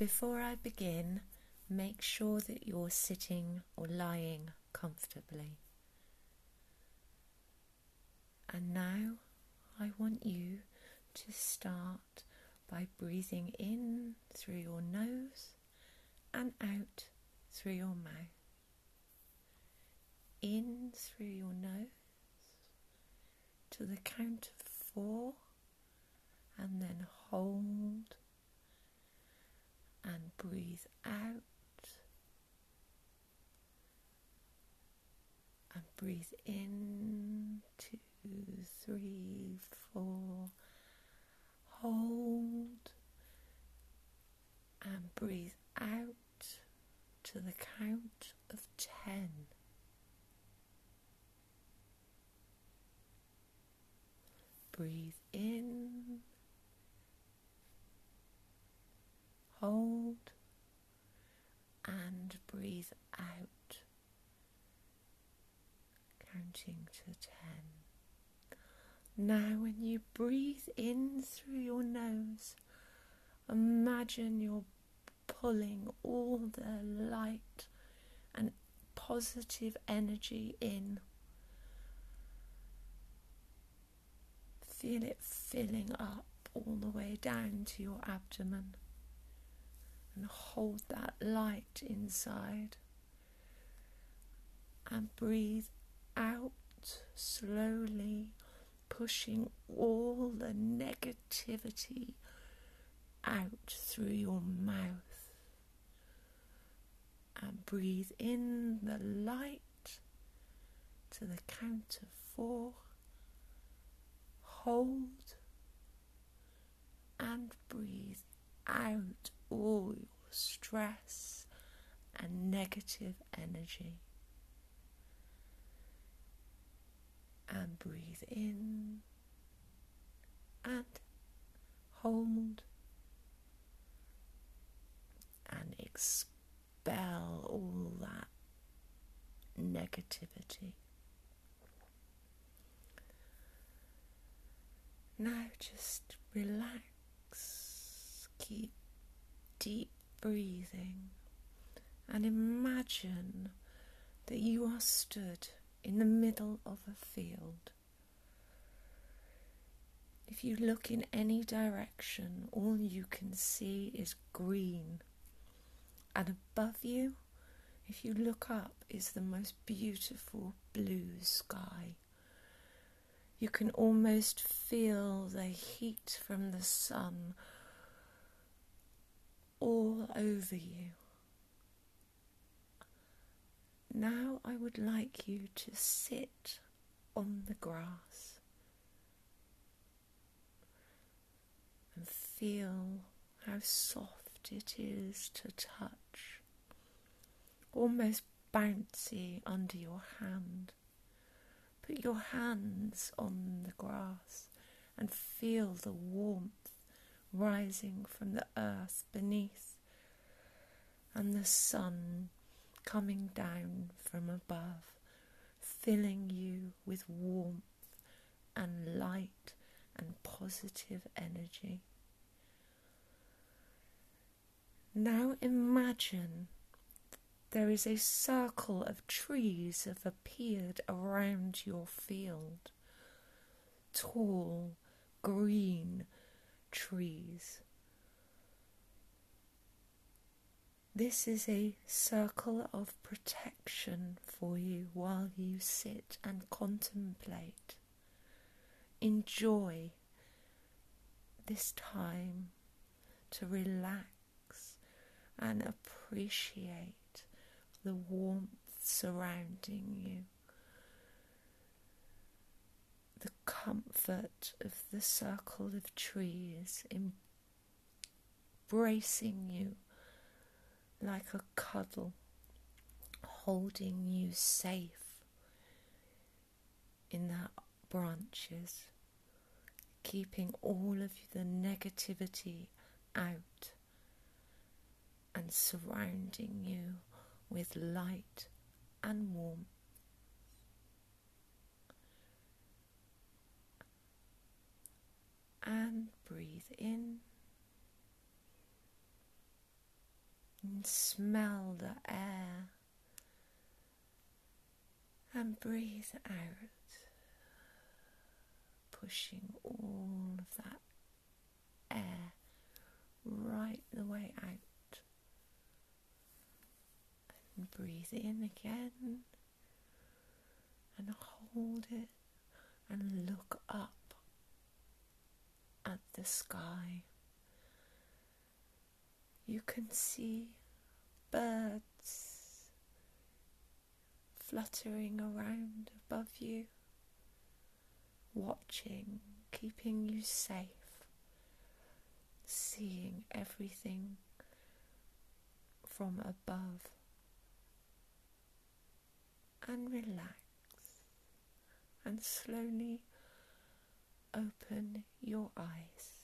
Before I begin, make sure that you're sitting or lying comfortably. And now I want you to start by breathing in through your nose and out through your mouth. In through your nose to the count of four and then hold and breathe out and breathe in two, three, four. Hold and breathe out to the count of ten. Breathe in, hold, and breathe out, counting to ten. Now, when you breathe in through your nose, imagine you're pulling all the light and positive energy in. Feel it filling up all the way down to your abdomen and hold that light inside and breathe out slowly, pushing all the negativity out through your mouth and breathe in the light to the count of four hold and breathe out all your stress and negative energy. And breathe in and hold and expel all that negativity. Now just relax, keep deep breathing, and imagine that you are stood in the middle of a field. If you look in any direction, all you can see is green, and above you, if you look up, is the most beautiful blue sky. You can almost feel the heat from the sun all over you. Now I would like you to sit on the grass and feel how soft it is to touch, almost bouncy under your hand. Put your hands on the grass and feel the warmth rising from the earth beneath and the sun coming down from above, filling you with warmth and light and positive energy. Now imagine there is a circle of trees have appeared around your field. Tall, green trees. This is a circle of protection for you while you sit and contemplate. Enjoy this time to relax and appreciate the warmth surrounding you, the comfort of the circle of trees embracing you like a cuddle, holding you safe in their branches, keeping all of the negativity out and surrounding you with light and warmth. And breathe in smell the air and breathe out, pushing all of that air right the way out. And breathe in again and hold it and look up at the sky. You can see birds fluttering around above you, watching, keeping you safe, seeing everything from above. And relax and slowly open your eyes.